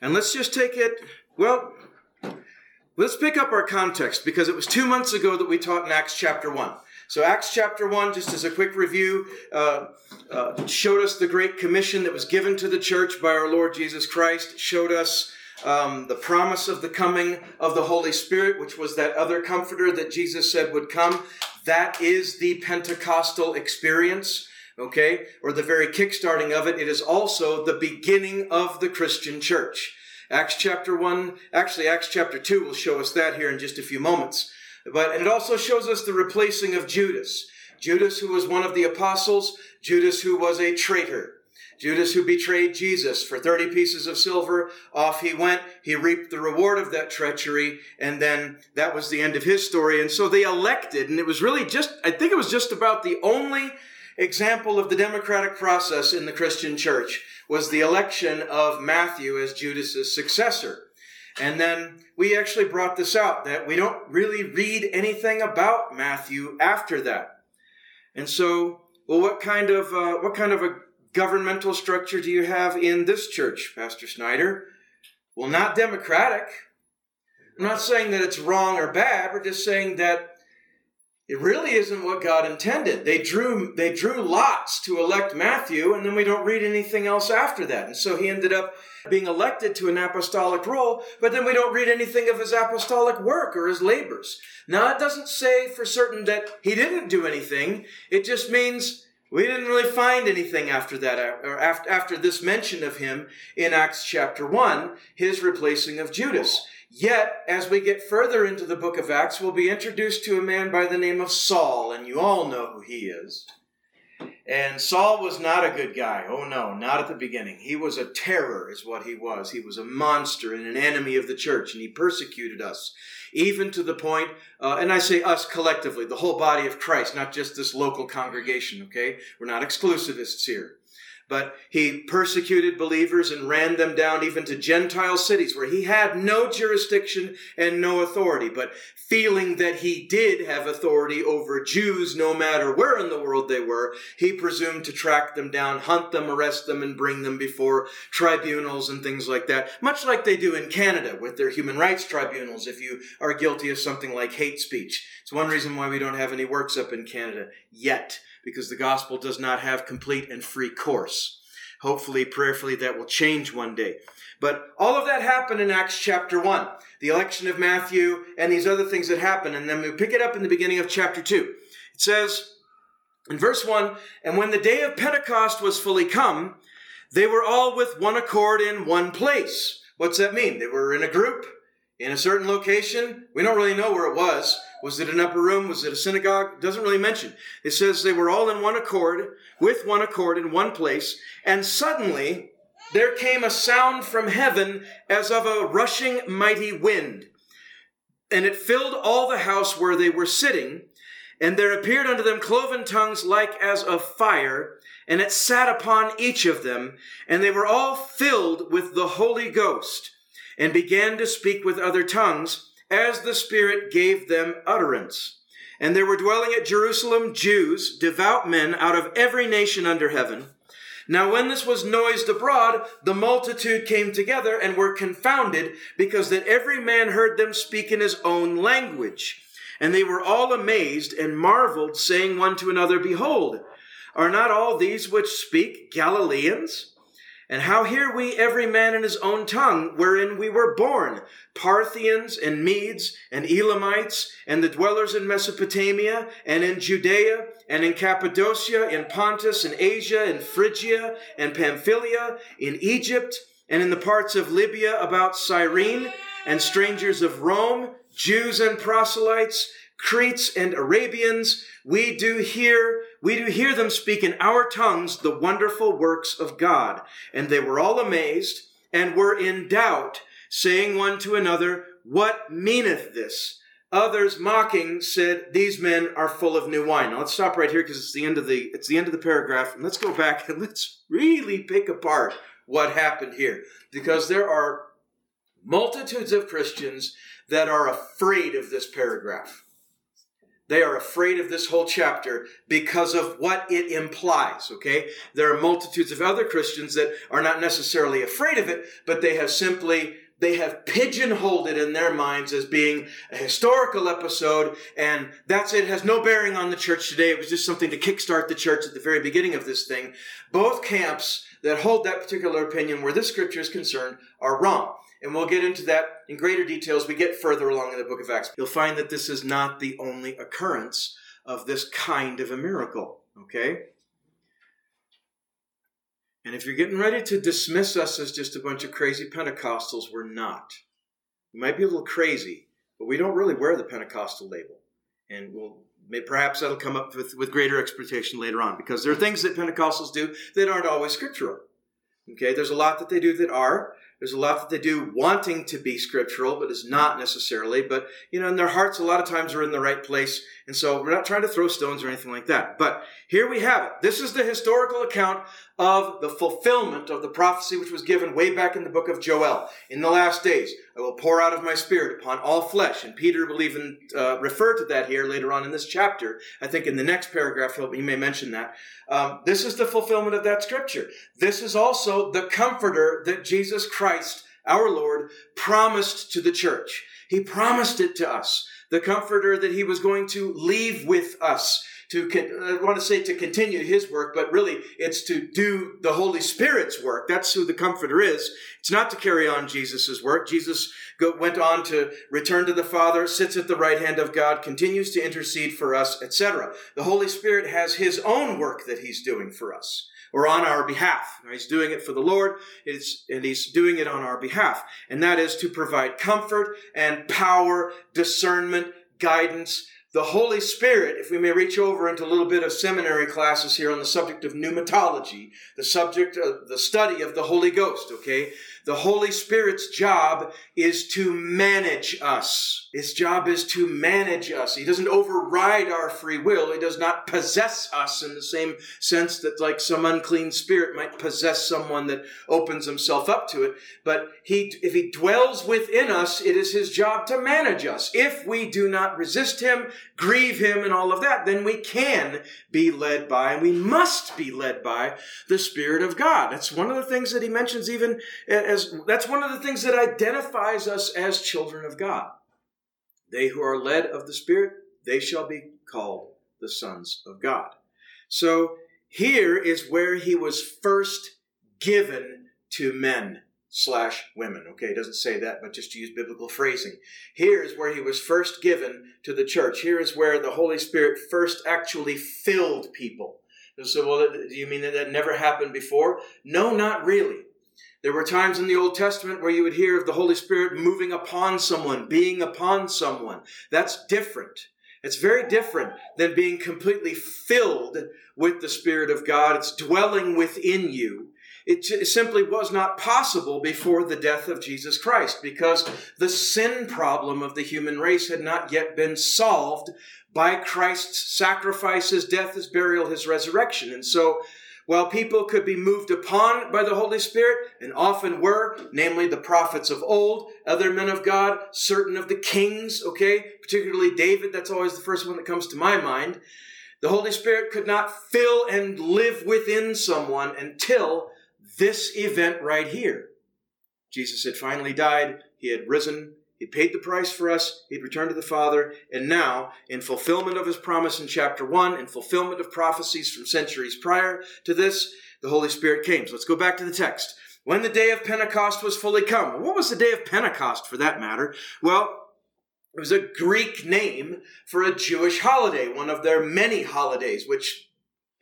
And let's just take it, well, let's pick up our context because it was two months ago that we taught in Acts chapter 1. So, Acts chapter 1, just as a quick review, uh, uh, showed us the Great Commission that was given to the church by our Lord Jesus Christ, showed us um, the promise of the coming of the Holy Spirit, which was that other comforter that Jesus said would come. That is the Pentecostal experience okay, or the very kickstarting of it. It is also the beginning of the Christian church. Acts chapter 1, actually, Acts chapter 2 will show us that here in just a few moments. But and it also shows us the replacing of Judas. Judas, who was one of the apostles, Judas, who was a traitor. Judas, who betrayed Jesus for 30 pieces of silver, off he went. He reaped the reward of that treachery, and then that was the end of his story. And so they elected, and it was really just, I think it was just about the only example of the democratic process in the Christian church was the election of Matthew as Judas's successor. And then we actually brought this out that we don't really read anything about Matthew after that. And so, well, what kind of uh, what kind of a governmental structure do you have in this church, Pastor Snyder? Well, not democratic. I'm not saying that it's wrong or bad. We're just saying that it really isn't what God intended. They drew, they drew lots to elect Matthew, and then we don't read anything else after that. And so he ended up being elected to an apostolic role, but then we don't read anything of his apostolic work or his labors. Now, it doesn't say for certain that he didn't do anything. It just means we didn't really find anything after that, uh, or after, after this mention of him in Acts chapter 1, his replacing of Judas. Yet, as we get further into the book of Acts, we'll be introduced to a man by the name of Saul, and you all know who he is. And Saul was not a good guy. Oh no, not at the beginning. He was a terror, is what he was. He was a monster and an enemy of the church, and he persecuted us, even to the point, uh, and I say us collectively, the whole body of Christ, not just this local congregation, okay? We're not exclusivists here but he persecuted believers and ran them down even to Gentile cities where he had no jurisdiction and no authority. But feeling that he did have authority over Jews, no matter where in the world they were, he presumed to track them down, hunt them, arrest them, and bring them before tribunals and things like that. Much like they do in Canada with their human rights tribunals if you are guilty of something like hate speech. It's one reason why we don't have any works up in Canada yet because the gospel does not have complete and free course. Hopefully, prayerfully, that will change one day. But all of that happened in Acts chapter 1. The election of Matthew and these other things that happened. And then we pick it up in the beginning of chapter 2. It says in verse 1 And when the day of Pentecost was fully come, they were all with one accord in one place. What's that mean? They were in a group in a certain location. We don't really know where it was. Was it an upper room? Was it a synagogue? It doesn't really mention. It says they were all in one accord, with one accord in one place, and suddenly there came a sound from heaven as of a rushing mighty wind. And it filled all the house where they were sitting, and there appeared unto them cloven tongues like as of fire, and it sat upon each of them, and they were all filled with the Holy Ghost, and began to speak with other tongues as the Spirit gave them utterance. And there were dwelling at Jerusalem Jews, devout men out of every nation under heaven. Now, when this was noised abroad, the multitude came together and were confounded, because that every man heard them speak in his own language. And they were all amazed and marveled, saying one to another, Behold, are not all these which speak Galileans? And how hear we every man in his own tongue wherein we were born, Parthians and Medes and Elamites and the dwellers in Mesopotamia and in Judea and in Cappadocia, in Pontus and Asia and Phrygia and Pamphylia, in Egypt and in the parts of Libya about Cyrene, and strangers of Rome, Jews and proselytes, Cretes and Arabians, we do hear, we do hear them speak in our tongues the wonderful works of God. And they were all amazed and were in doubt, saying one to another, What meaneth this? Others mocking said, These men are full of new wine. Now let's stop right here because it's the end of the it's the end of the paragraph, and let's go back and let's really pick apart what happened here. Because there are multitudes of Christians that are afraid of this paragraph. They are afraid of this whole chapter because of what it implies, okay? There are multitudes of other Christians that are not necessarily afraid of it, but they have simply they have pigeonholed it in their minds as being a historical episode, and that's it. it. has no bearing on the church today. It was just something to kickstart the church at the very beginning of this thing. Both camps that hold that particular opinion where this scripture is concerned are wrong. And we'll get into that in greater detail as we get further along in the book of Acts. You'll find that this is not the only occurrence of this kind of a miracle, okay? And if you're getting ready to dismiss us as just a bunch of crazy Pentecostals, we're not. We might be a little crazy, but we don't really wear the Pentecostal label. And we'll perhaps that'll come up with, with greater expectation later on because there are things that Pentecostals do that aren't always scriptural. Okay, there's a lot that they do that are, there's a lot that they do wanting to be scriptural, but is not necessarily. But, you know, in their hearts, a lot of times are in the right place. And so we're not trying to throw stones or anything like that. But here we have it. This is the historical account of the fulfillment of the prophecy which was given way back in the book of Joel. In the last days, I will pour out of my spirit upon all flesh. And Peter will even uh, refer to that here later on in this chapter. I think in the next paragraph, he may mention that. Um, this is the fulfillment of that scripture. This is also the comforter that Jesus Christ, our Lord, promised to the church. He promised it to us. The comforter that he was going to leave with us to, I want to say to continue his work, but really it's to do the Holy Spirit's work. That's who the Comforter is. It's not to carry on Jesus' work. Jesus went on to return to the Father, sits at the right hand of God, continues to intercede for us, etc. The Holy Spirit has his own work that he's doing for us or on our behalf. He's doing it for the Lord, and he's doing it on our behalf. And that is to provide comfort and power, discernment, guidance, the Holy Spirit, if we may reach over into a little bit of seminary classes here on the subject of pneumatology, the subject of the study of the Holy Ghost, okay? The Holy Spirit's job is to manage us. His job is to manage us. He doesn't override our free will. He does not possess us in the same sense that like some unclean spirit might possess someone that opens himself up to it. But he, if he dwells within us, it is his job to manage us. If we do not resist him, grieve him, and all of that, then we can be led by, and we must be led by the Spirit of God. That's one of the things that he mentions even as that's one of the things that identifies us as children of God. They who are led of the Spirit, they shall be called the sons of God. So here is where he was first given to men slash women. Okay, it doesn't say that, but just to use biblical phrasing. Here is where he was first given to the church. Here is where the Holy Spirit first actually filled people. So, well, do you mean that that never happened before? No, not really. There were times in the Old Testament where you would hear of the Holy Spirit moving upon someone, being upon someone. That's different. It's very different than being completely filled with the Spirit of God. It's dwelling within you. It simply was not possible before the death of Jesus Christ because the sin problem of the human race had not yet been solved by Christ's sacrifice, his death, his burial, his resurrection. And so while people could be moved upon by the Holy Spirit, and often were, namely the prophets of old, other men of God, certain of the kings, okay, particularly David, that's always the first one that comes to my mind. The Holy Spirit could not fill and live within someone until this event right here. Jesus had finally died, he had risen, he paid the price for us. He'd returned to the Father. And now, in fulfillment of his promise in chapter 1, in fulfillment of prophecies from centuries prior to this, the Holy Spirit came. So let's go back to the text. When the day of Pentecost was fully come. What was the day of Pentecost for that matter? Well, it was a Greek name for a Jewish holiday, one of their many holidays, which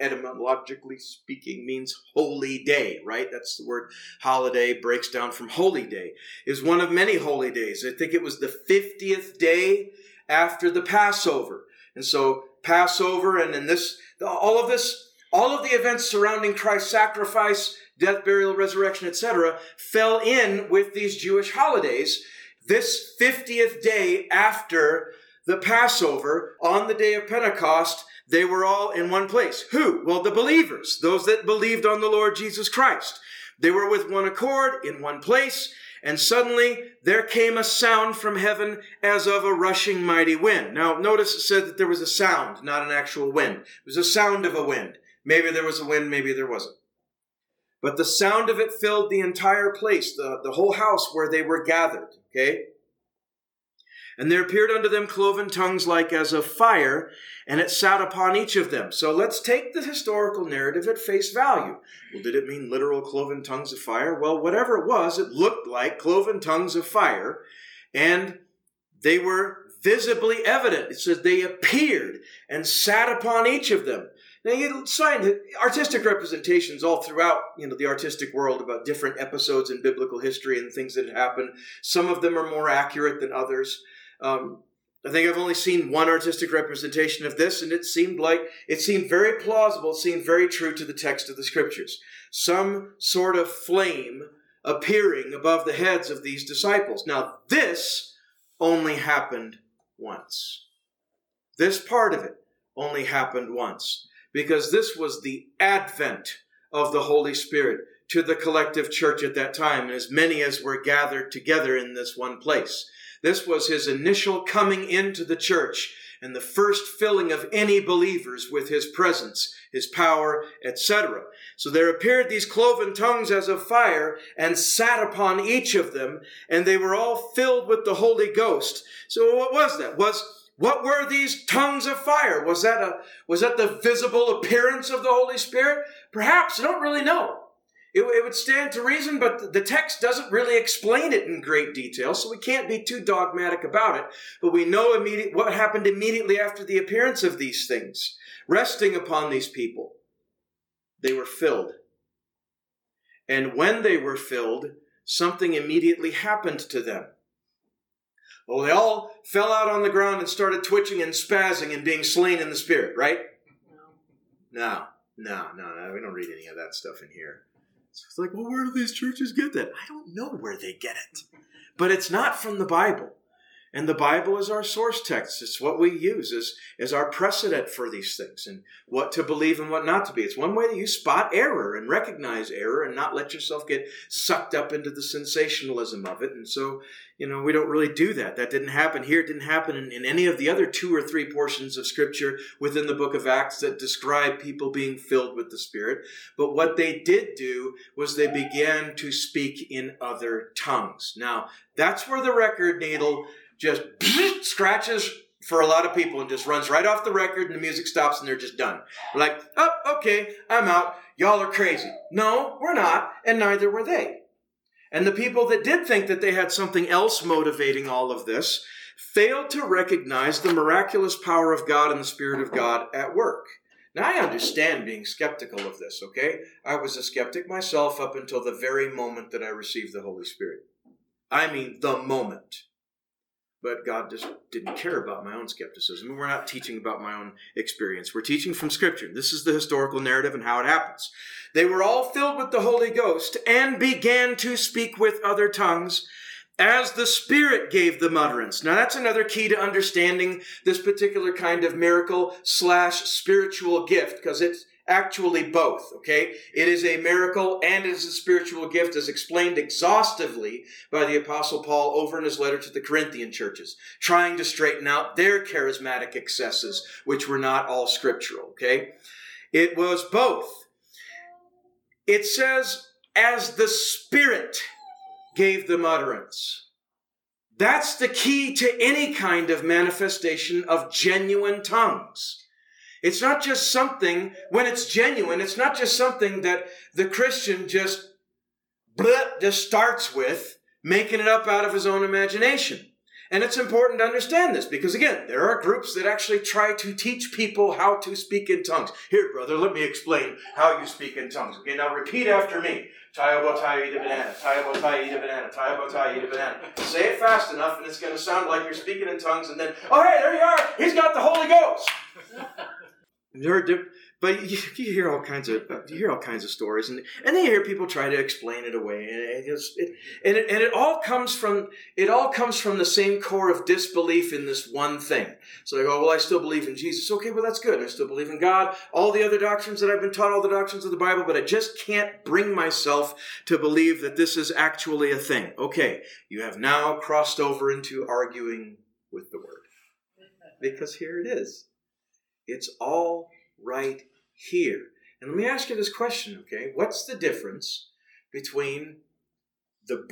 etymologically speaking means holy day, right? That's the word holiday breaks down from holy day. Is one of many holy days. I think it was the 50th day after the Passover. And so Passover and in this all of this all of the events surrounding Christ's sacrifice death, burial, resurrection, etc., fell in with these Jewish holidays. This 50th day after the Passover, on the day of Pentecost, they were all in one place. Who? Well, the believers, those that believed on the Lord Jesus Christ. They were with one accord in one place, and suddenly there came a sound from heaven as of a rushing mighty wind. Now, notice it said that there was a sound, not an actual wind. It was a sound of a wind. Maybe there was a wind, maybe there wasn't. But the sound of it filled the entire place, the, the whole house where they were gathered. Okay? And there appeared unto them cloven tongues like as of fire, and it sat upon each of them. So let's take the historical narrative at face value. Well, did it mean literal cloven tongues of fire? Well, whatever it was, it looked like cloven tongues of fire, and they were visibly evident. It says they appeared and sat upon each of them. Now you find artistic representations all throughout, you know, the artistic world about different episodes in biblical history and things that had happened. Some of them are more accurate than others. Um, I think I've only seen one artistic representation of this, and it seemed like it seemed very plausible, it seemed very true to the text of the scriptures. Some sort of flame appearing above the heads of these disciples. Now, this only happened once. This part of it only happened once, because this was the advent of the Holy Spirit to the collective church at that time, and as many as were gathered together in this one place. This was his initial coming into the church and the first filling of any believers with his presence, his power, etc. So there appeared these cloven tongues as of fire and sat upon each of them, and they were all filled with the Holy Ghost. So what was that? Was what were these tongues of fire? Was that a was that the visible appearance of the Holy Spirit? Perhaps I don't really know. It, it, would stand to reason, but the text doesn't really explain it in great detail, so we can't be too dogmatic about it. But we know immediate, what happened immediately after the appearance of these things, resting upon these people. They were filled. And when they were filled, something immediately happened to them. Well, they all fell out on the ground and started twitching and spazzing and being slain in the spirit, right? No. No, no, no, we don't read any of that stuff in here. It's like, well, where do these churches get that? I don't know where they get it. But it's not from the Bible. And the Bible is our source text. It's what we use as, as our precedent for these things and what to believe and what not to be. It's one way that you spot error and recognize error and not let yourself get sucked up into the sensationalism of it. And so, you know, we don't really do that. That didn't happen here. It didn't happen in, in any of the other two or three portions of Scripture within the book of Acts that describe people being filled with the Spirit. But what they did do was they began to speak in other tongues. Now, that's where the record needle just scratches for a lot of people and just runs right off the record and the music stops and they're just done. We're like, oh, okay, I'm out. Y'all are crazy. No, we're not, and neither were they. And the people that did think that they had something else motivating all of this failed to recognize the miraculous power of God and the Spirit of God at work. Now, I understand being skeptical of this, okay? I was a skeptic myself up until the very moment that I received the Holy Spirit. I mean, the moment but God just didn't care about my own skepticism. We're not teaching about my own experience. We're teaching from Scripture. This is the historical narrative and how it happens. They were all filled with the Holy Ghost and began to speak with other tongues as the Spirit gave them utterance. Now that's another key to understanding this particular kind of miracle slash spiritual gift because it's actually both, okay? It is a miracle and it is a spiritual gift as explained exhaustively by the apostle Paul over in his letter to the Corinthian churches, trying to straighten out their charismatic excesses, which were not all scriptural, okay? It was both. It says, as the Spirit gave them utterance. That's the key to any kind of manifestation of genuine tongues. It's not just something, when it's genuine, it's not just something that the Christian just, bleh, just starts with, making it up out of his own imagination. And it's important to understand this because again, there are groups that actually try to teach people how to speak in tongues. Here, brother, let me explain how you speak in tongues. Okay, now repeat after me. Tayabotai, eat a banana. Tayabotai, eat a banana. Tayabotai, eat a banana. Say it fast enough and it's going to sound like you're speaking in tongues and then, oh hey, there you are. He's got the Holy Ghost. There are but you, you, hear all kinds of you hear all kinds of stories, and and then you hear people try to explain it away, and it, it, and it, and it all comes from it all comes from the same core of disbelief in this one thing. So they go, well, I still believe in Jesus. Okay, well that's good. I still believe in God. All the other doctrines that I've been taught, all the doctrines of the Bible, but I just can't bring myself to believe that this is actually a thing. Okay, you have now crossed over into arguing with the Word, because here it is. It's all right here. And let me ask you this question, okay? What's the difference between the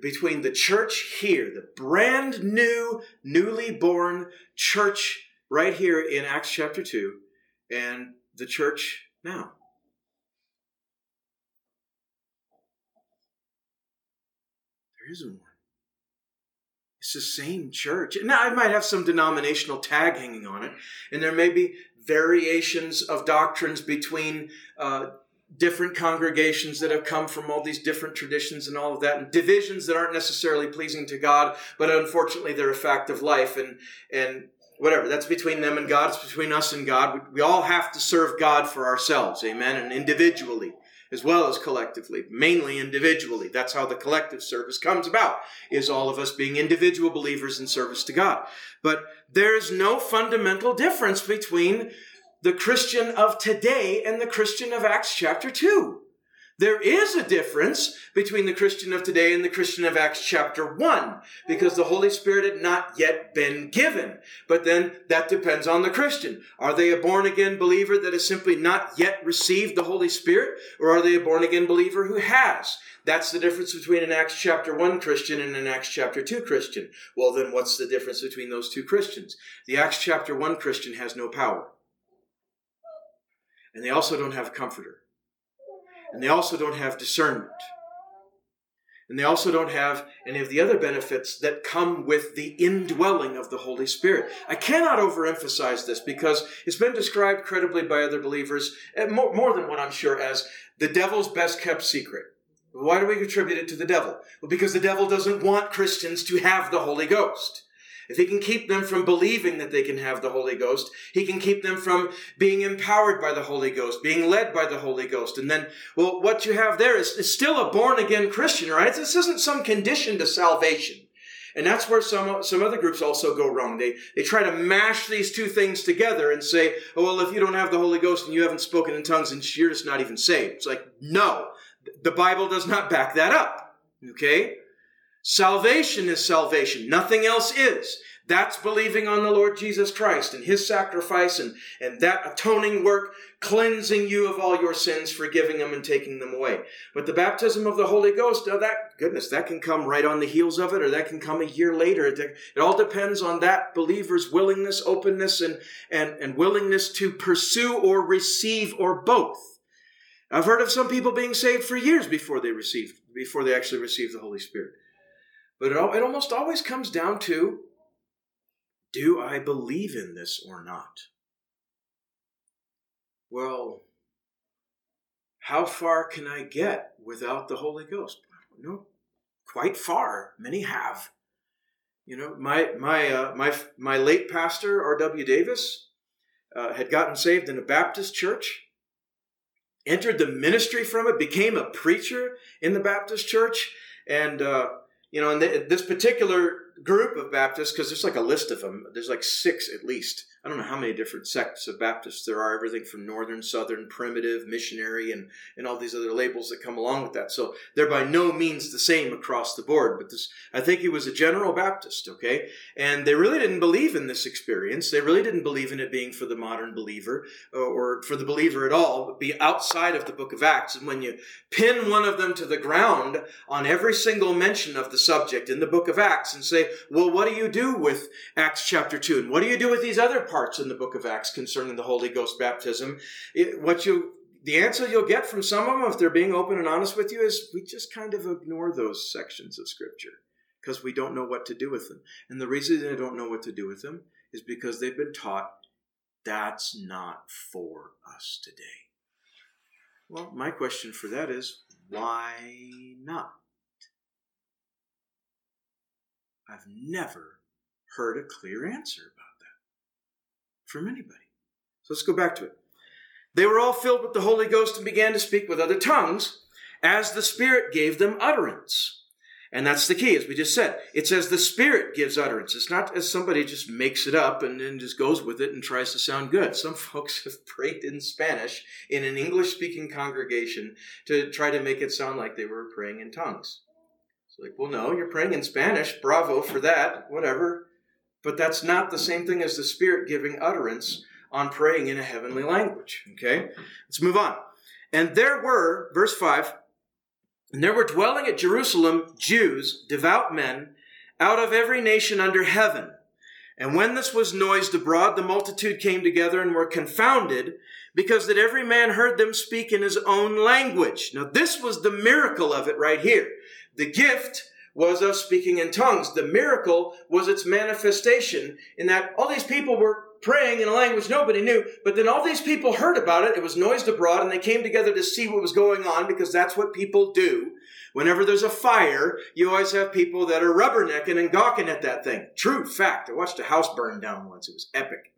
between the church here, the brand new, newly born church right here in Acts chapter 2, and the church now? There isn't one. It's the same church. Now, I might have some denominational tag hanging on it, and there may be variations of doctrines between uh, different congregations that have come from all these different traditions and all of that, and divisions that aren't necessarily pleasing to God, but unfortunately they're a fact of life, and and whatever that's between them and God. It's between us and God. We, we all have to serve God for ourselves, amen, and individually as well as collectively, mainly individually. That's how the collective service comes about, is all of us being individual believers in service to God. But there's no fundamental difference between the Christian of today and the Christian of Acts chapter 2. There is a difference between the Christian of today and the Christian of Acts chapter 1 because the Holy Spirit had not yet been given. But then that depends on the Christian. Are they a born again believer that has simply not yet received the Holy Spirit or are they a born again believer who has? That's the difference between an Acts chapter 1 Christian and an Acts chapter 2 Christian. Well, then what's the difference between those two Christians? The Acts chapter 1 Christian has no power. And they also don't have a comforter. And they also don't have discernment. And they also don't have any of the other benefits that come with the indwelling of the Holy Spirit. I cannot overemphasize this because it's been described credibly by other believers, eh, more, than what I'm sure, as the devil's best kept secret. Why do we attribute it to the devil? Well, because the devil doesn't want Christians to have the Holy Ghost. If he can keep them from believing that they can have the Holy Ghost, he can keep them from being empowered by the Holy Ghost, being led by the Holy Ghost. And then, well, what you have there is, is still a born again Christian, right? This isn't some condition to salvation. And that's where some, some other groups also go wrong. They, they try to mash these two things together and say, oh, well, if you don't have the Holy Ghost and you haven't spoken in tongues, then you're just not even saved. It's like, no, the Bible does not back that up. Okay? Salvation is salvation. Nothing else is. That's believing on the Lord Jesus Christ and His sacrifice and, and that atoning work, cleansing you of all your sins, forgiving them and taking them away. But the baptism of the Holy Ghost, oh, that, goodness, that can come right on the heels of it or that can come a year later. It, it all depends on that believer's willingness, openness, and, and, and willingness to pursue or receive or both. I've heard of some people being saved for years before they received, before they actually received the Holy Spirit. But it, it almost always comes down to do I believe in this or not? Well, how far can I get without the Holy Ghost? No, quite far. Many have. You know, my my uh, my my late pastor R.W. Davis uh, had gotten saved in a Baptist church, entered the ministry from it, became a preacher in the Baptist church, and uh, you know, and the, this particular group of Baptists, because there's like a list of them, there's like six at least. I don't know how many different sects of Baptists there are, everything from northern, southern, primitive, missionary, and, and all these other labels that come along with that. So they're by no means the same across the board. But this, I think he was a general Baptist, okay? And they really didn't believe in this experience. They really didn't believe in it being for the modern believer or, or for the believer at all, but be outside of the book of Acts. And when you pin one of them to the ground on every single mention of the subject in the book of Acts and say, well, what do you do with Acts chapter 2? And what do you do with these other parts in the book of Acts concerning the Holy Ghost baptism? It, what you the answer you'll get from some of them, if they're being open and honest with you, is we just kind of ignore those sections of Scripture because we don't know what to do with them. And the reason they don't know what to do with them is because they've been taught that's not for us today. Well, my question for that is why not? I've never heard a clear answer from anybody. So let's go back to it. They were all filled with the Holy Ghost and began to speak with other tongues as the Spirit gave them utterance. And that's the key, as we just said. It says the Spirit gives utterance. It's not as somebody just makes it up and then just goes with it and tries to sound good. Some folks have prayed in Spanish in an English speaking congregation to try to make it sound like they were praying in tongues. It's like, well, no, you're praying in Spanish. Bravo for that, whatever. But that's not the same thing as the Spirit giving utterance on praying in a heavenly language. Okay? Let's move on. And there were, verse 5, and there were dwelling at Jerusalem Jews, devout men, out of every nation under heaven. And when this was noised abroad, the multitude came together and were confounded, because that every man heard them speak in his own language. Now, this was the miracle of it right here. The gift was of speaking in tongues. The miracle was its manifestation in that all these people were praying in a language nobody knew. But then all these people heard about it. It was noised abroad and they came together to see what was going on because that's what people do. Whenever there's a fire, you always have people that are rubbernecking and gawking at that thing. True fact. I watched a house burn down once. It was epic.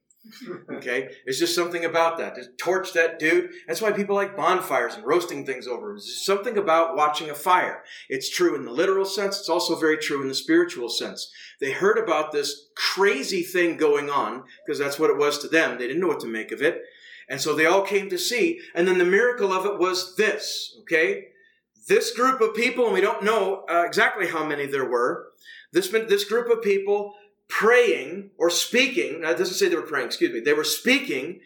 Okay? It's just something about that. Just torch that dude. That's why people like bonfires and roasting things over. There's something about watching a fire. It's true in the literal sense. It's also very true in the spiritual sense. They heard about this crazy thing going on because that's what it was to them. They didn't know what to make of it. And so they all came to see. And then the miracle of it was this, okay? This group of people, and we don't know uh, exactly how many there were, this, this group of people praying or speaking. Now, it doesn't say they were praying, excuse me. They were speaking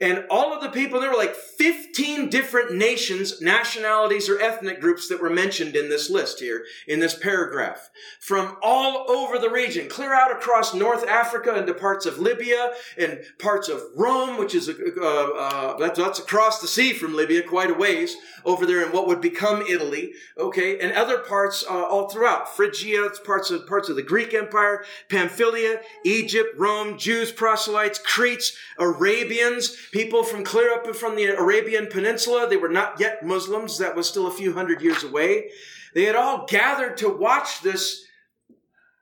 and all of the people, there were like 15 different nations, nationalities, or ethnic groups that were mentioned in this list here, in this paragraph. From all over the region, clear out across North Africa into parts of Libya and parts of Rome, which is, uh, uh, that's, that's across the sea from Libya, quite a ways, over there in what would become Italy, okay, and other parts uh, all throughout. Phrygia, parts of, parts of the Greek Empire, Pamphylia, Egypt, Rome, Jews, proselytes, Cretes, Arabians, people from clear up from the Arabian Peninsula. They were not yet Muslims. That was still a few hundred years away. They had all gathered to watch this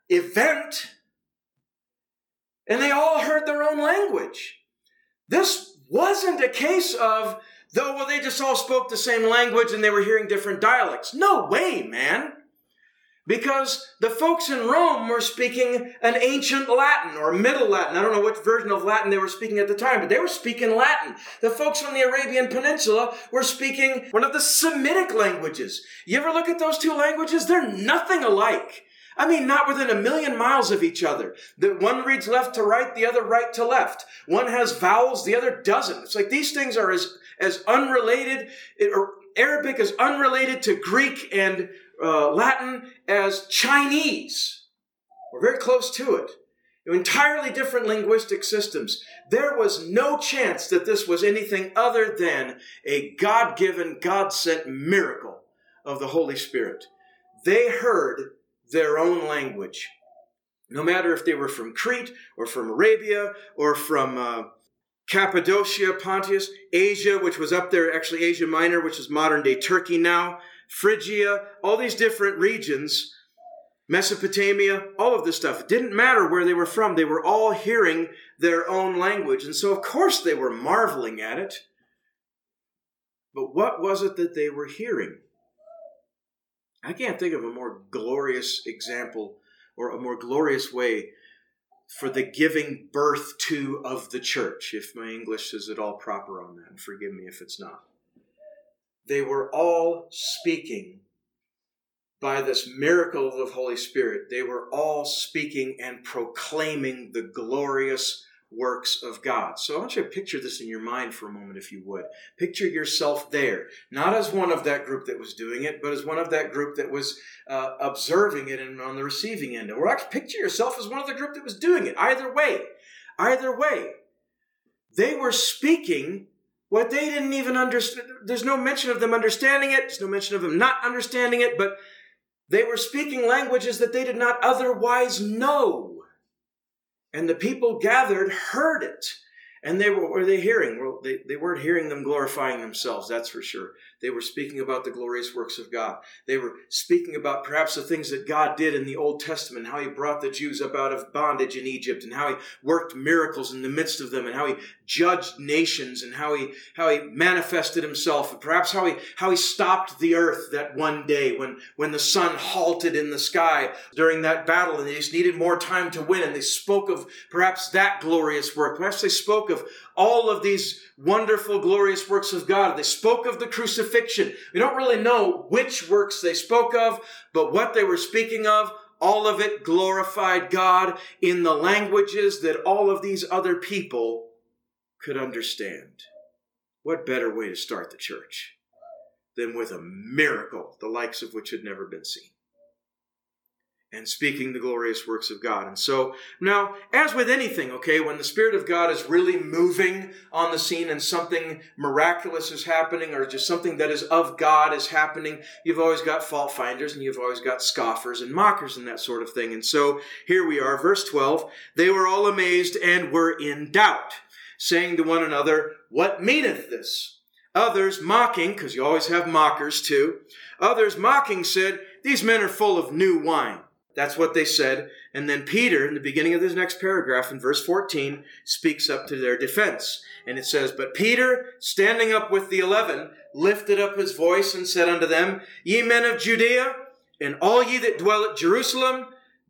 event, and they all heard their own language. This wasn't a case of, though, well, they just all spoke the same language and they were hearing different dialects. No way, man because the folks in Rome were speaking an ancient Latin or Middle Latin. I don't know which version of Latin they were speaking at the time, but they were speaking Latin. The folks from the Arabian Peninsula were speaking one of the Semitic languages. You ever look at those two languages? They're nothing alike. I mean, not within a million miles of each other. The one reads left to right, the other right to left. One has vowels, the other doesn't. It's like these things are as, as unrelated, or Arabic is unrelated to Greek and uh, Latin as Chinese. We're very close to it. Entirely different linguistic systems. There was no chance that this was anything other than a God given, God sent miracle of the Holy Spirit. They heard their own language. No matter if they were from Crete or from Arabia or from uh, Cappadocia, Pontus, Asia, which was up there, actually Asia Minor, which is modern day Turkey now, Phrygia, all these different regions, Mesopotamia, all of this stuff. It didn't matter where they were from. They were all hearing their own language. And so, of course, they were marveling at it. But what was it that they were hearing? I can't think of a more glorious example or a more glorious way for the giving birth to of the church, if my English is at all proper on that. Forgive me if it's not they were all speaking by this miracle of the Holy Spirit. They were all speaking and proclaiming the glorious works of God. So I want you to picture this in your mind for a moment, if you would. Picture yourself there, not as one of that group that was doing it, but as one of that group that was uh, observing it and on the receiving end. Or actually picture yourself as one of the group that was doing it. Either way, either way, they were speaking what they didn't even understand. There's no mention of them understanding it. There's no mention of them not understanding it, but they were speaking languages that they did not otherwise know. And the people gathered heard it. And they were, were they hearing? Well, they, they weren't hearing them glorifying themselves, that's for sure. They were speaking about the glorious works of God. They were speaking about perhaps the things that God did in the Old Testament, how he brought the Jews up out of bondage in Egypt, and how he worked miracles in the midst of them, and how he judged nations, and how he how he manifested himself, and perhaps how he how he stopped the earth that one day when, when the sun halted in the sky during that battle, and they just needed more time to win, and they spoke of perhaps that glorious work. Perhaps they spoke of all of these wonderful, glorious works of God. They spoke of the crucifixion. We don't really know which works they spoke of, but what they were speaking of, all of it glorified God in the languages that all of these other people could understand. What better way to start the church than with a miracle, the likes of which had never been seen? And speaking the glorious works of God. And so now, as with anything, okay, when the Spirit of God is really moving on the scene and something miraculous is happening or just something that is of God is happening, you've always got fault finders and you've always got scoffers and mockers and that sort of thing. And so here we are, verse 12. They were all amazed and were in doubt, saying to one another, What meaneth this? Others mocking, because you always have mockers too, others mocking said, These men are full of new wine. That's what they said. And then Peter, in the beginning of this next paragraph, in verse 14, speaks up to their defense. And it says, But Peter, standing up with the eleven, lifted up his voice and said unto them, Ye men of Judea, and all ye that dwell at Jerusalem,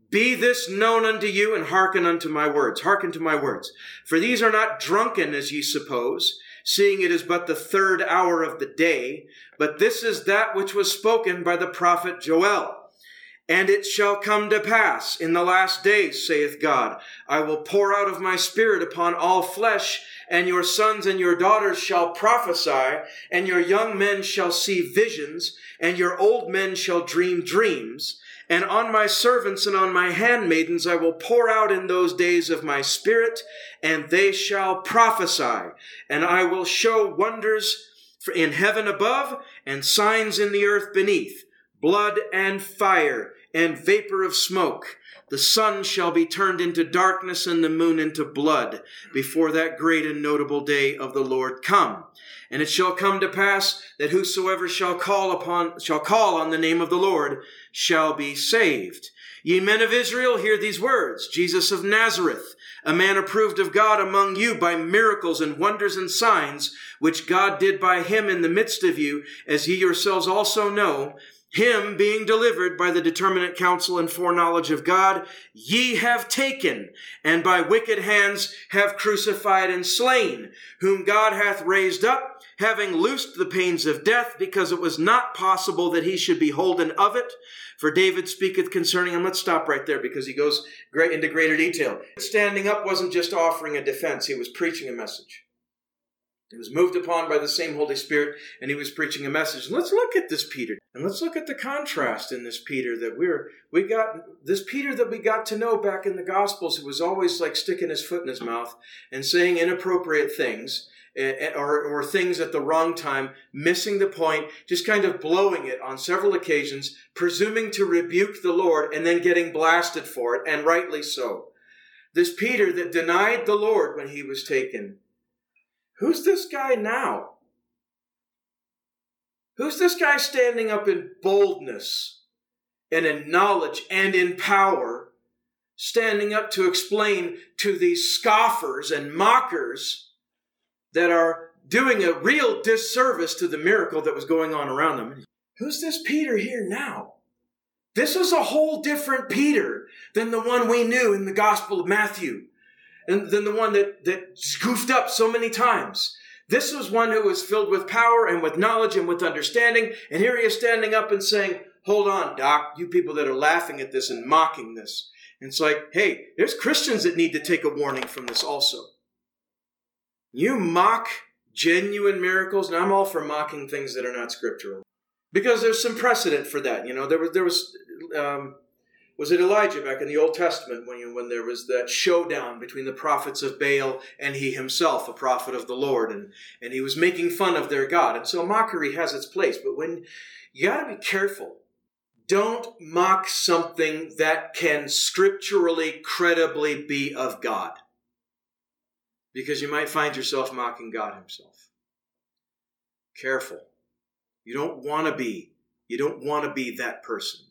be this known unto you, and hearken unto my words. Hearken to my words. For these are not drunken, as ye suppose, seeing it is but the third hour of the day, but this is that which was spoken by the prophet Joel. And it shall come to pass in the last days, saith God, I will pour out of my spirit upon all flesh, and your sons and your daughters shall prophesy, and your young men shall see visions, and your old men shall dream dreams. And on my servants and on my handmaidens I will pour out in those days of my spirit, and they shall prophesy. And I will show wonders in heaven above, and signs in the earth beneath, blood and fire and vapor of smoke. The sun shall be turned into darkness and the moon into blood before that great and notable day of the Lord come. And it shall come to pass that whosoever shall call upon, shall call on the name of the Lord shall be saved. Ye men of Israel, hear these words. Jesus of Nazareth, a man approved of God among you by miracles and wonders and signs, which God did by him in the midst of you, as ye yourselves also know, him being delivered by the determinate counsel and foreknowledge of God, ye have taken, and by wicked hands have crucified and slain, whom God hath raised up, having loosed the pains of death, because it was not possible that he should be holden of it. For David speaketh concerning him. Let's stop right there because he goes into greater detail. Standing up wasn't just offering a defense, he was preaching a message. He was moved upon by the same Holy Spirit and he was preaching a message. And let's look at this Peter. And let's look at the contrast in this Peter that we're we got this Peter that we got to know back in the Gospels who was always like sticking his foot in his mouth and saying inappropriate things eh, eh, or, or things at the wrong time, missing the point, just kind of blowing it on several occasions, presuming to rebuke the Lord and then getting blasted for it, and rightly so. This Peter that denied the Lord when he was taken Who's this guy now? Who's this guy standing up in boldness and in knowledge and in power, standing up to explain to these scoffers and mockers that are doing a real disservice to the miracle that was going on around them? Who's this Peter here now? This is a whole different Peter than the one we knew in the Gospel of Matthew than the one that, that goofed up so many times. This was one who was filled with power and with knowledge and with understanding. And here he is standing up and saying, Hold on, Doc, you people that are laughing at this and mocking this. And it's like, hey, there's Christians that need to take a warning from this also. You mock genuine miracles, and I'm all for mocking things that are not scriptural. Because there's some precedent for that. You know, there was, there was um, was it Elijah back in the Old Testament when, you, when there was that showdown between the prophets of Baal and he himself, a prophet of the Lord, and, and he was making fun of their God. And so mockery has its place, but when you got to be careful. Don't mock something that can scripturally, credibly be of God. because you might find yourself mocking God Himself. Careful. You don't want to be. You don't want to be that person.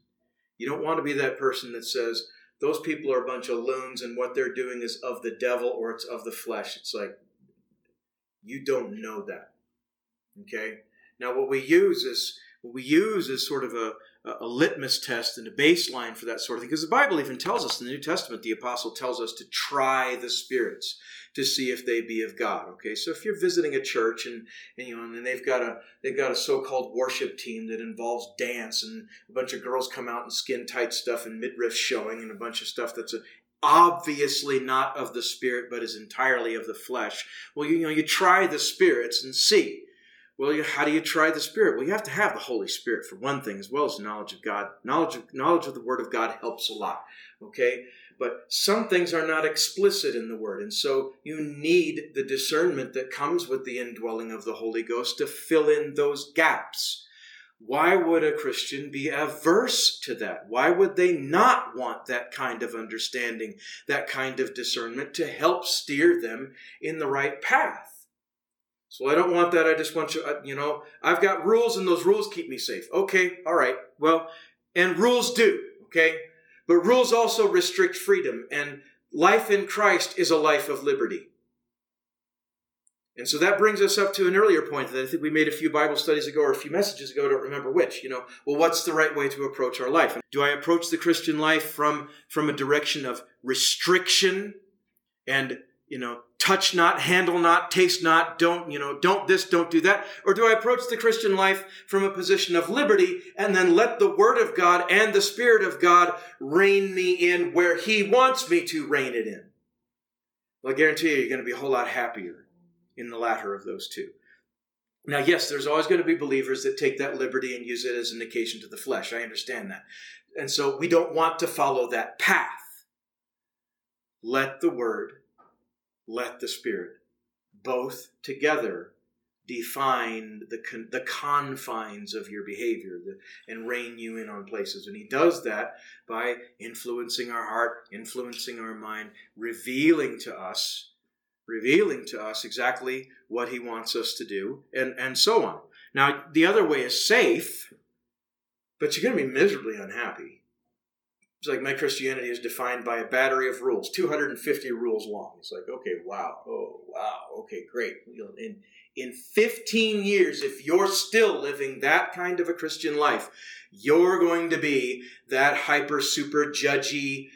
You don't want to be that person that says, those people are a bunch of loons and what they're doing is of the devil or it's of the flesh. It's like, you don't know that. Okay? Now, what we use is what we use is sort of a, a litmus test and a baseline for that sort of thing. Because the Bible even tells us in the New Testament, the apostle tells us to try the spirits to see if they be of God. Okay, so if you're visiting a church and, and you know and they've got a they've got a so-called worship team that involves dance and a bunch of girls come out in skin tight stuff and midriff showing and a bunch of stuff that's a, obviously not of the spirit but is entirely of the flesh. Well, you, you know you try the spirits and see well, how do you try the Spirit? Well, you have to have the Holy Spirit for one thing, as well as knowledge of God. Knowledge of, knowledge of the Word of God helps a lot. Okay, but some things are not explicit in the Word, and so you need the discernment that comes with the indwelling of the Holy Ghost to fill in those gaps. Why would a Christian be averse to that? Why would they not want that kind of understanding, that kind of discernment to help steer them in the right path? So I don't want that. I just want you, you know, I've got rules and those rules keep me safe. Okay, all right. Well, and rules do, okay? But rules also restrict freedom, and life in Christ is a life of liberty. And so that brings us up to an earlier point that I think we made a few Bible studies ago or a few messages ago, I don't remember which. You know, well, what's the right way to approach our life? Do I approach the Christian life from, from a direction of restriction and you know, touch not, handle not, taste not, don't, you know, don't this, don't do that? Or do I approach the Christian life from a position of liberty and then let the Word of God and the Spirit of God rein me in where He wants me to rein it in? Well, I guarantee you, you're going to be a whole lot happier in the latter of those two. Now, yes, there's always going to be believers that take that liberty and use it as an occasion to the flesh. I understand that. And so we don't want to follow that path. Let the Word let the Spirit. Both together define the, con- the confines of your behavior the, and rein you in on places. And He does that by influencing our heart, influencing our mind, revealing to us, revealing to us exactly what He wants us to do, and, and so on. Now, the other way is safe, but you're going to be miserably unhappy. It's like my Christianity is defined by a battery of rules, 250 rules long. It's like, okay, wow, oh, wow, okay, great. in, in 15 years, if you're still living that kind of a Christian life, you're going to be that hyper, super judgy,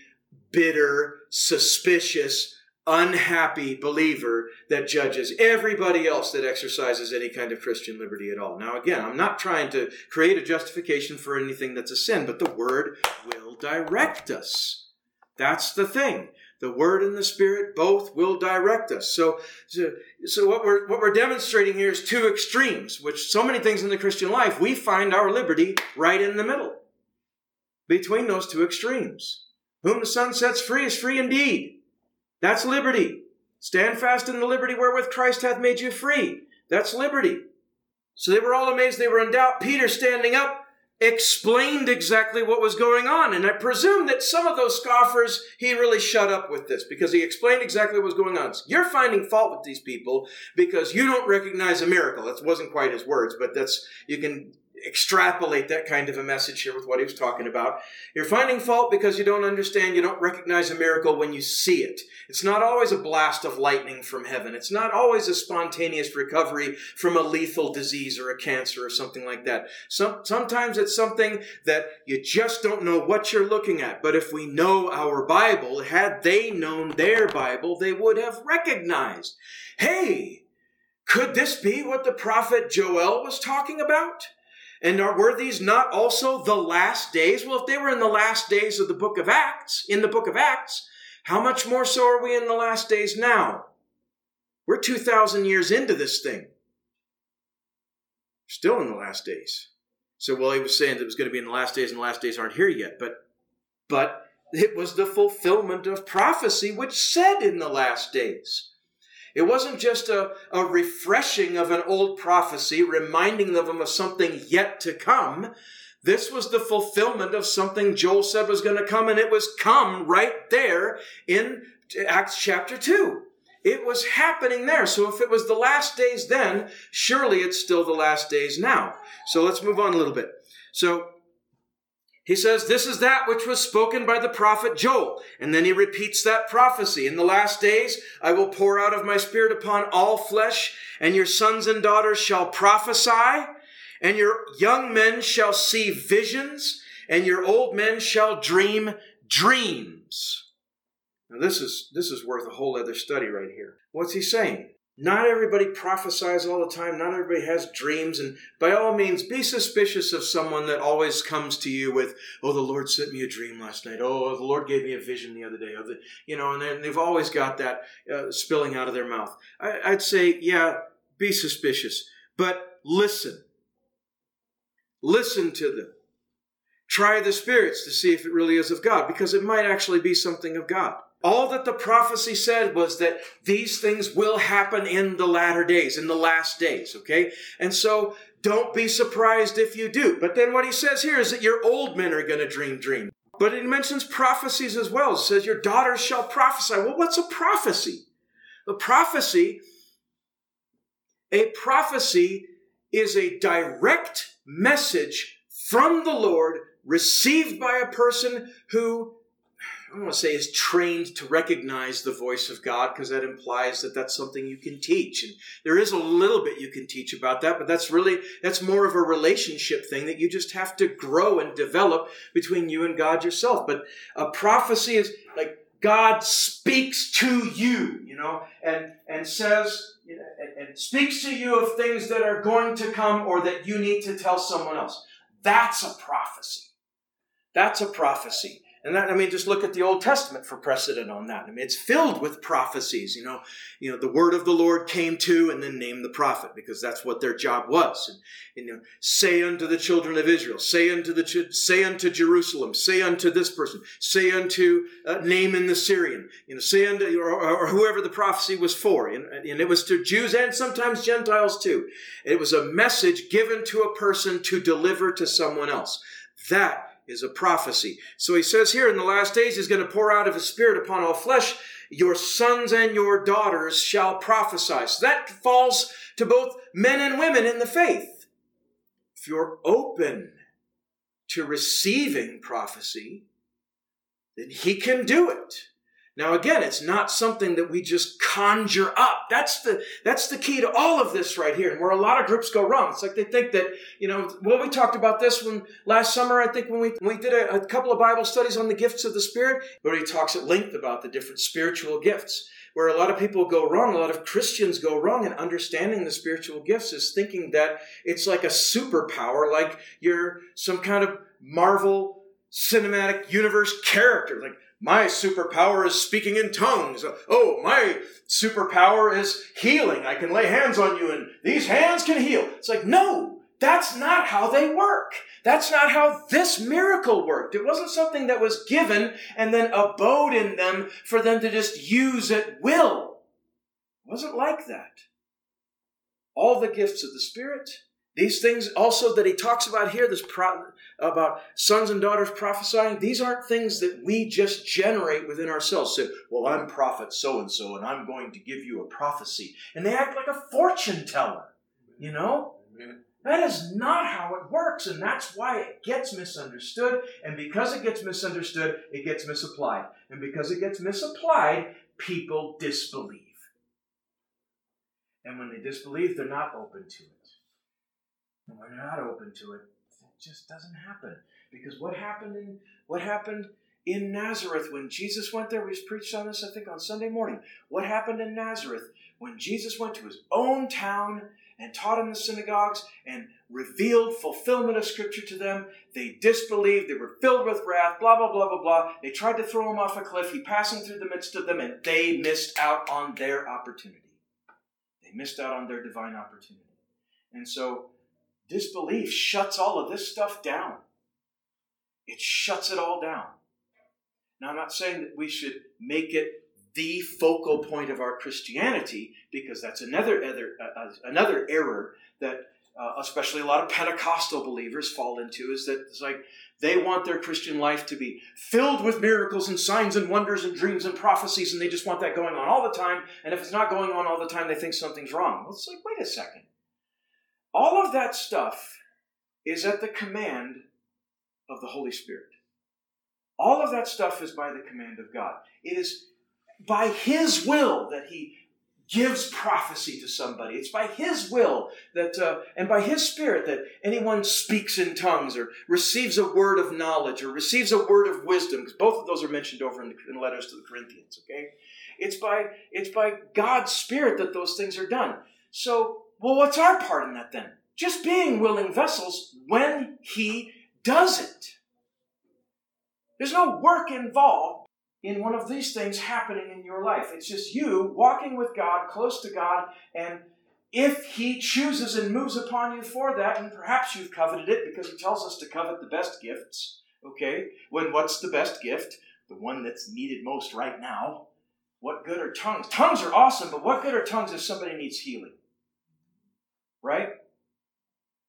bitter, suspicious, unhappy believer that judges everybody else that exercises any kind of Christian liberty at all. Now, again, I'm not trying to create a justification for anything that's a sin, but the Word will direct us. That's the thing. The Word and the Spirit both will direct us. So, so, so what we're what we're demonstrating here is two extremes, which so many things in the Christian life we find our liberty right in the middle, between those two extremes. Whom the Son sets free is free indeed. That's liberty. Stand fast in the liberty wherewith Christ hath made you free. That's liberty. So they were all amazed. They were in doubt. Peter, standing up, explained exactly what was going on. And I presume that some of those scoffers, he really shut up with this because he explained exactly what was going on. You're finding fault with these people because you don't recognize a miracle. That wasn't quite his words, but that's, you can extrapolate that kind of a message here with what he was talking about. You're finding fault because you don't understand, you don't recognize a miracle when you see it. It's not always a blast of lightning from heaven. It's not always a spontaneous recovery from a lethal disease or a cancer or something like that. Some, sometimes it's something that you just don't know what you're looking at. But if we know our Bible, had they known their Bible, they would have recognized, hey, could this be what the prophet Joel was talking about? And are, were these not also the last days? Well, if they were in the last days of the book of Acts, in the book of Acts, how much more so are we in the last days now? We're 2,000 years into this thing. Still in the last days. So, well, he was saying that it was going to be in the last days, and the last days aren't here yet. But, but it was the fulfillment of prophecy which said in the last days. It wasn't just a, a refreshing of an old prophecy, reminding them of something yet to come. This was the fulfillment of something Joel said was going to come, and it was come right there in Acts chapter 2. It was happening there. So if it was the last days then, surely it's still the last days now. So let's move on a little bit. So he says, This is that which was spoken by the prophet Joel. And then he repeats that prophecy. In the last days, I will pour out of my spirit upon all flesh, and your sons and daughters shall prophesy, and your young men shall see visions, and your old men shall dream dreams. Now this is this is worth a whole other study right here. What's he saying? Not everybody prophesies all the time. Not everybody has dreams. And by all means, be suspicious of someone that always comes to you with, "Oh, the Lord sent me a dream last night. Oh, the Lord gave me a vision the other day." Or the, you know, and they've always got that uh, spilling out of their mouth. I, I'd say, yeah, be suspicious, but listen. Listen to them. Try the spirits to see if it really is of God, because it might actually be something of God. All that the prophecy said was that these things will happen in the latter days, in the last days, okay? And so don't be surprised if you do. But then what he says here is that your old men are going to dream dreams. But he mentions prophecies as well. It says your daughters shall prophesy. Well, what's a prophecy? A prophecy, a prophecy is a direct message from the Lord received by a person who I don't want to say is trained to recognize the voice of God because that implies that that's something you can teach. And there is a little bit you can teach about that, but that's really, that's more of a relationship thing that you just have to grow and develop between you and God yourself. But a prophecy is like God speaks to you, you know, and, and says, you know, and, and speaks to you of things that are going to come or that you need to tell someone else. That's a prophecy. That's a prophecy. And that, I mean, just look at the Old Testament for precedent on that. I mean, it's filled with prophecies. You know, you know, the word of the Lord came to, and then name the prophet because that's what their job was. And, and you know, say unto the children of Israel, say unto the, say unto Jerusalem, say unto this person, say unto uh, in the Syrian, you know, say unto or, or whoever the prophecy was for. And, and it was to Jews and sometimes Gentiles too. It was a message given to a person to deliver to someone else. That is a prophecy. So he says here in the last days, he's going to pour out of his spirit upon all flesh. Your sons and your daughters shall prophesy. So that falls to both men and women in the faith. If you're open to receiving prophecy, then he can do it. Now again, it's not something that we just conjure up. That's the, that's the key to all of this right here and where a lot of groups go wrong. It's like they think that, you know, well, we talked about this when last summer, I think when we, when we did a, a couple of Bible studies on the gifts of the Spirit, where he talks at length about the different spiritual gifts. Where a lot of people go wrong, a lot of Christians go wrong in understanding the spiritual gifts is thinking that it's like a superpower, like you're some kind of Marvel cinematic universe character. Like, my superpower is speaking in tongues. Oh, my superpower is healing. I can lay hands on you and these hands can heal. It's like, no, that's not how they work. That's not how this miracle worked. It wasn't something that was given and then abode in them for them to just use at will. It wasn't like that. All the gifts of the Spirit, these things also that he talks about here, this pro- about sons and daughters prophesying, these aren't things that we just generate within ourselves. Say, well, I'm prophet so and so, and I'm going to give you a prophecy. And they act like a fortune teller, you know? That is not how it works, and that's why it gets misunderstood. And because it gets misunderstood, it gets misapplied. And because it gets misapplied, people disbelieve. And when they disbelieve, they're not open to it. And when they're not open to it, just doesn't happen. Because what happened in what happened in Nazareth when Jesus went there? we've preached on this, I think, on Sunday morning. What happened in Nazareth when Jesus went to his own town and taught in the synagogues and revealed fulfillment of Scripture to them? They disbelieved. They were filled with wrath. Blah blah blah blah blah. They tried to throw him off a cliff. He passing through the midst of them, and they missed out on their opportunity. They missed out on their divine opportunity. And so Disbelief shuts all of this stuff down. It shuts it all down. Now, I'm not saying that we should make it the focal point of our Christianity, because that's another other, uh, uh, another error that uh, especially a lot of Pentecostal believers fall into, is that it's like they want their Christian life to be filled with miracles and signs and wonders and dreams and prophecies, and they just want that going on all the time. And if it's not going on all the time, they think something's wrong. Well, it's like, wait a second. All of that stuff is at the command of the Holy Spirit. All of that stuff is by the command of God. It is by His will that He gives prophecy to somebody. It's by His will that, uh, and by His Spirit that anyone speaks in tongues or receives a word of knowledge or receives a word of wisdom, because both of those are mentioned over in the in letters to the Corinthians, okay? It's by, it's by God's Spirit that those things are done. So, well, what's our part in that then? Just being willing vessels when He does it. There's no work involved in one of these things happening in your life. It's just you walking with God, close to God, and if He chooses and moves upon you for that, and perhaps you've coveted it because He tells us to covet the best gifts, okay? When what's the best gift? The one that's needed most right now. What good are tongues? Tongues are awesome, but what good are tongues if somebody needs healing? Right?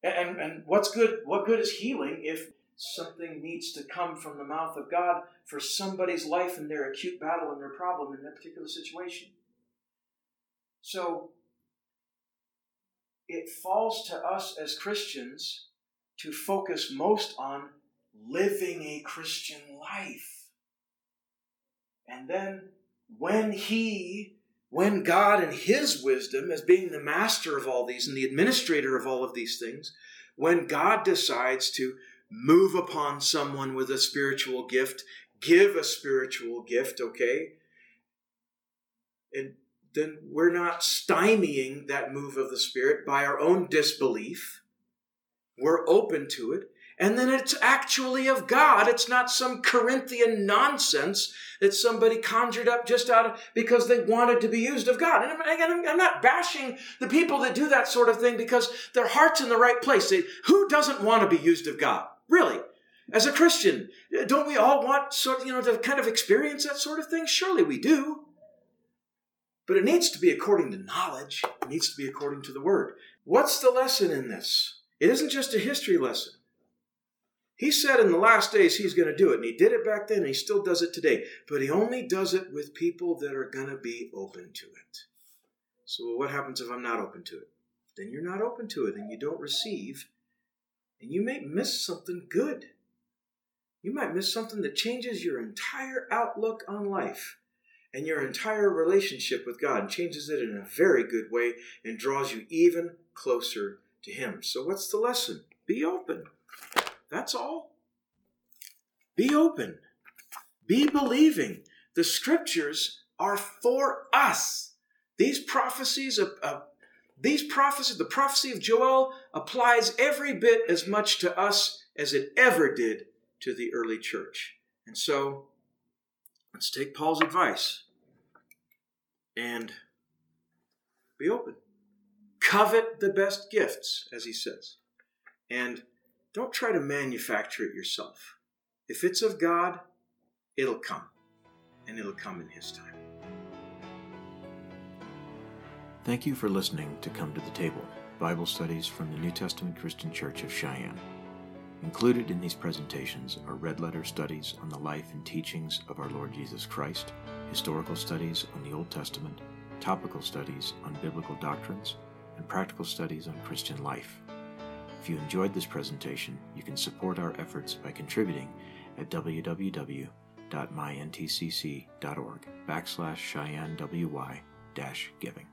And, and what's good? What good is healing if something needs to come from the mouth of God for somebody's life and their acute battle and their problem in that particular situation. So it falls to us as Christians to focus most on living a Christian life. And then when He, when God in His wisdom, as being the master of all these and the administrator of all of these things, when God decides to move upon someone with a spiritual gift, give a spiritual gift, okay? And then we're not stymieing that move of the Spirit by our own disbelief. We're open to it. And then it's actually of God. It's not some Corinthian nonsense that somebody conjured up just out of because they wanted to be used of God. And again, I'm not bashing the people that do that sort of thing because their heart's in the right place. They, who doesn't want to be used of God? Really? As a Christian, don't we all want sort of, you know to kind of experience that sort of thing? Surely we do. But it needs to be according to knowledge. It needs to be according to the word. What's the lesson in this? It isn't just a history lesson. He said in the last days he's going to do it, and he did it back then, and he still does it today. But he only does it with people that are going to be open to it. So, what happens if I'm not open to it? Then you're not open to it, and you don't receive and you may miss something good. You might miss something that changes your entire outlook on life and your entire relationship with God, and changes it in a very good way and draws you even closer to Him. So, what's the lesson? Be open. That's all. Be open. Be believing. The scriptures are for us. These prophecies of, of these prophecies, the prophecy of Joel applies every bit as much to us as it ever did to the early church. And so, let's take Paul's advice and be open. Covet the best gifts, as he says. And don't try to manufacture it yourself. If it's of God, it'll come. And it'll come in His time. Thank you for listening to Come to the Table Bible studies from the New Testament Christian Church of Cheyenne. Included in these presentations are red letter studies on the life and teachings of our Lord Jesus Christ, historical studies on the Old Testament, topical studies on biblical doctrines, and practical studies on Christian life. If you enjoyed this presentation, you can support our efforts by contributing at www.myntcc.org backslash Cheyenne WY dash giving.